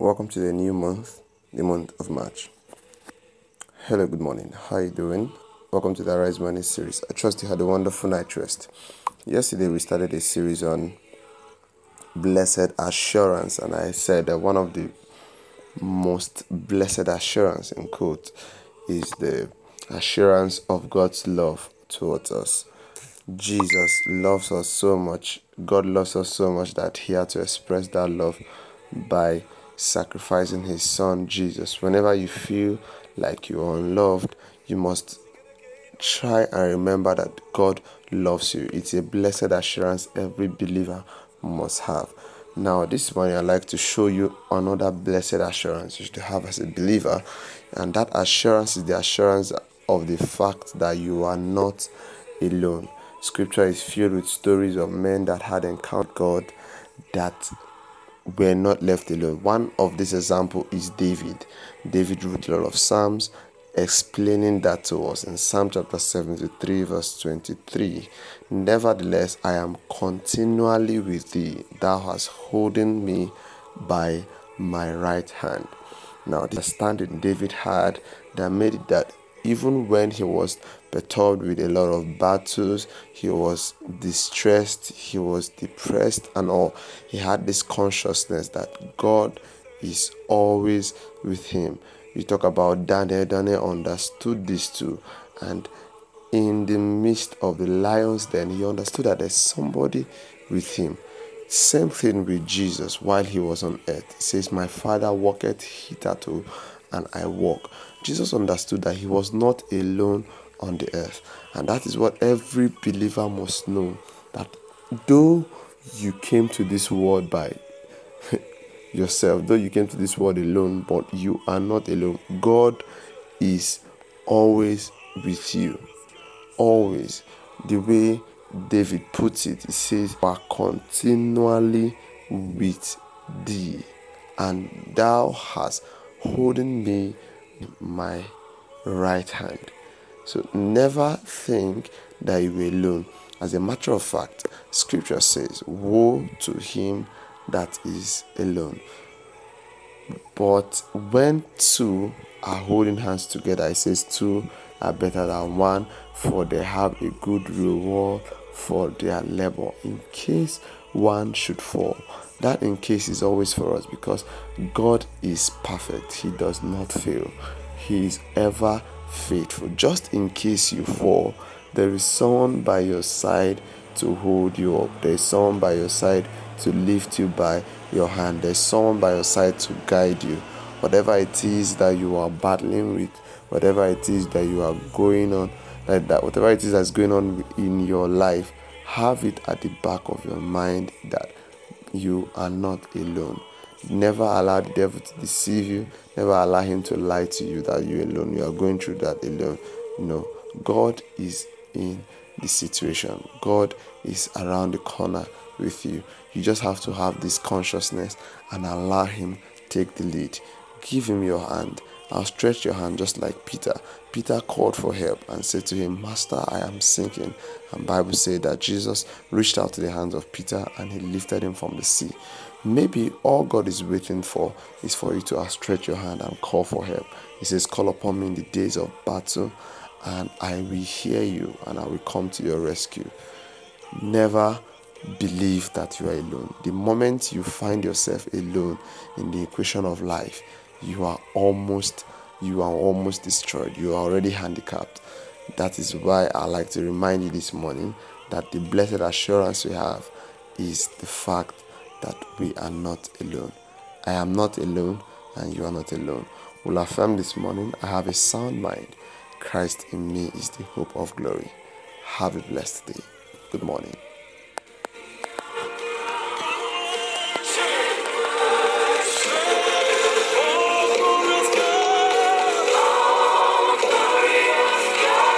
Welcome to the new month, the month of March. Hello, good morning. How are you doing? Welcome to the Arise Morning series. I trust you had a wonderful night rest. Yesterday we started a series on blessed assurance, and I said that one of the most blessed assurance in quote is the assurance of God's love towards us. Jesus loves us so much. God loves us so much that He had to express that love by sacrificing His Son Jesus. Whenever you feel like you are unloved, you must try and remember that God loves you. It's a blessed assurance every believer must have. Now, this morning, I'd like to show you another blessed assurance you should have as a believer, and that assurance is the assurance of the fact that you are not alone. Scripture is filled with stories of men that had encountered God that were not left alone. One of this example is David. David wrote a lot of Psalms explaining that to us in Psalm chapter 73, verse 23. Nevertheless, I am continually with thee. Thou hast holding me by my right hand. Now, the understanding David had that made it that even when he was perturbed with a lot of battles, he was distressed, he was depressed, and all. He had this consciousness that God is always with him. You talk about Daniel, Daniel understood this too, and in the midst of the lions, then he understood that there's somebody with him. Same thing with Jesus while he was on earth. He says, My Father walketh hitherto, and I walk. Jesus understood that he was not alone on the earth. And that is what every believer must know that though you came to this world by yourself, though you came to this world alone, but you are not alone. God is always with you. Always. The way David puts it, he says, are continually with thee, and thou hast holding me my right hand. So never think that you are alone. As a matter of fact, scripture says, Woe to him that is alone. But when two are holding hands together, it says two are better than one, for they have a good reward for their labor. In case one should fall, that in case is always for us because God is perfect, He does not fail, He is ever faithful. Just in case you fall, there is someone by your side to hold you up, there's someone by your side to lift you by your hand, there's someone by your side to guide you. Whatever it is that you are battling with, whatever it is that you are going on, like that, whatever it is that's going on in your life, have it at the back of your mind that you are not alone. Never allow the devil to deceive you. Never allow him to lie to you that you're alone. You are going through that alone. No, God is in the situation. God is around the corner with you. You just have to have this consciousness and allow him take the lead. Give him your hand outstretch your hand just like Peter. Peter called for help and said to him, Master, I am sinking. And Bible said that Jesus reached out to the hands of Peter and he lifted him from the sea. Maybe all God is waiting for is for you to outstretch your hand and call for help. He says, Call upon me in the days of battle, and I will hear you and I will come to your rescue. Never believe that you are alone. The moment you find yourself alone in the equation of life, you are almost you are almost destroyed. You are already handicapped. That is why I like to remind you this morning that the blessed assurance we have is the fact that we are not alone. I am not alone, and you are not alone. We'll affirm this morning I have a sound mind. Christ in me is the hope of glory. Have a blessed day. Good morning.